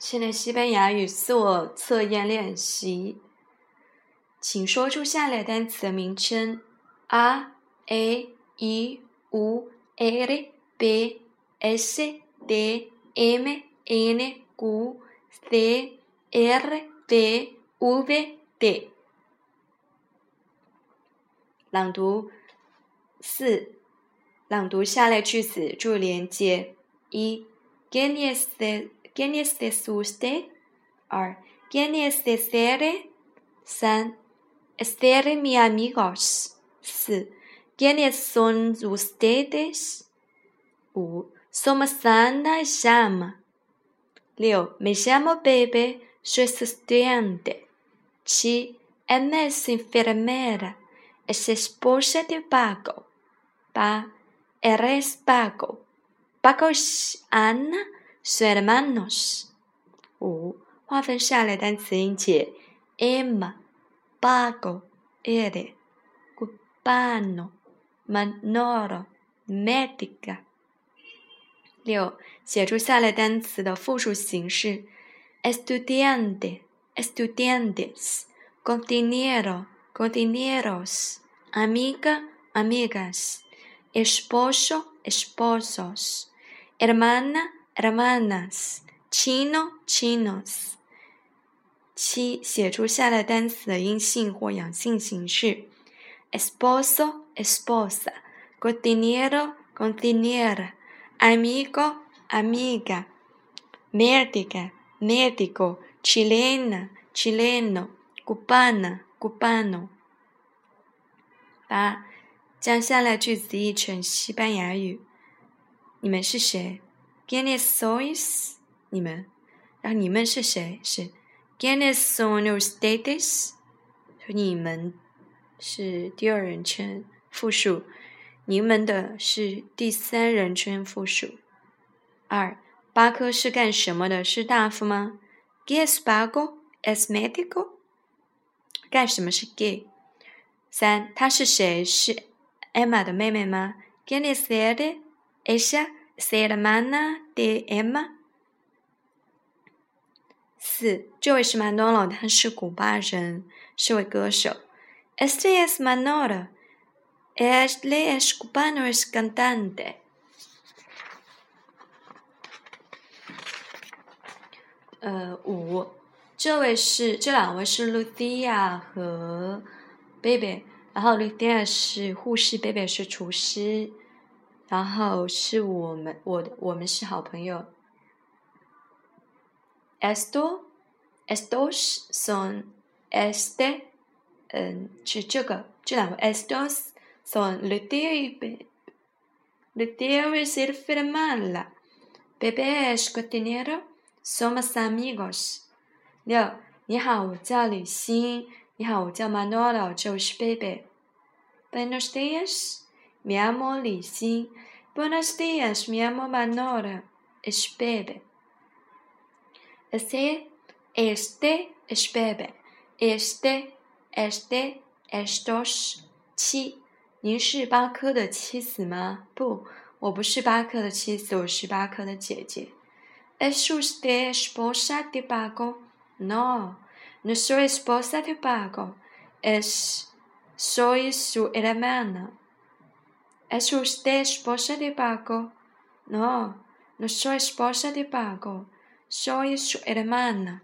现在西班牙语自我测验练习，请说出下列单词的名称。：a a e u r b s d m n q c r d v d。朗读四，朗读下列句子，注意连接：一，¿Quién es quién es usted？二，¿Quién es este？三，¿Este mi amigos？四，¿Quiénes son ustedes？五，Somos Ana y Shama。六，Me llamo Bebe, soy estudiante。七，Emma es enfermera。es esposa de Paco. Pa, eres Paco. Paco es Ana, su hermanos. U, 划分下列单词音节：Emma、Paco、Ere、Cubano、Manolo、Medica。六，写出下列单词的复数形式：estudiante、estudiantes、compañero、compañeros。amiga, amigas, esposo, esposos, hermana, hermanas, chino, chinos。七，写出下列单词的阴性或阳性形式：esposo, esposa, compañero, compañera, amigo, amiga, médica, médico, chilena, chileno, cubana, cubano。八，将下列句子译成西班牙语。你们是谁？¿Quiénes sois？你们。然后你们是谁？是 ¿Quiénes son ustedes？你们是第二人称复数，你们的是第三人称复数。二，巴克是干什么的？是大夫吗？¿Qué es Paco？¿Es médico？干什么是 gay？三，他是谁？是 Emma 的妹妹吗？¿Quién es ella? Semana de Emma？四，这位是 Manolo，他是古巴人，是位歌手。Este es Manolo. Él es cubano, es cantante。呃，五，这位是，这两位是 Lucia 和。baby，然后 Lydia 是护士，baby 是厨师，然后是我们，我我们是好朋友。Estos，estos son este，嗯，是这个，这两个 estos son Lydia y baby，Lydia es el hermana，baby es cocinero，somos amigos。六，你好，我叫李欣。你好，我叫 Manolo，这是 Baby。Buenos días, me llamo Li Xin. Buenos días, me llamo Manolo, es Baby. Este, este es Baby. Este, este, estos 七。您是巴克的妻子吗？不，我不是巴克的妻子，我是巴克的姐姐。¿Es usted esposa de Paco? No. No soy esposa de Paco, es, soy su hermana. ¿Es usted esposa de Paco? No, no soy esposa de Paco, soy su hermana.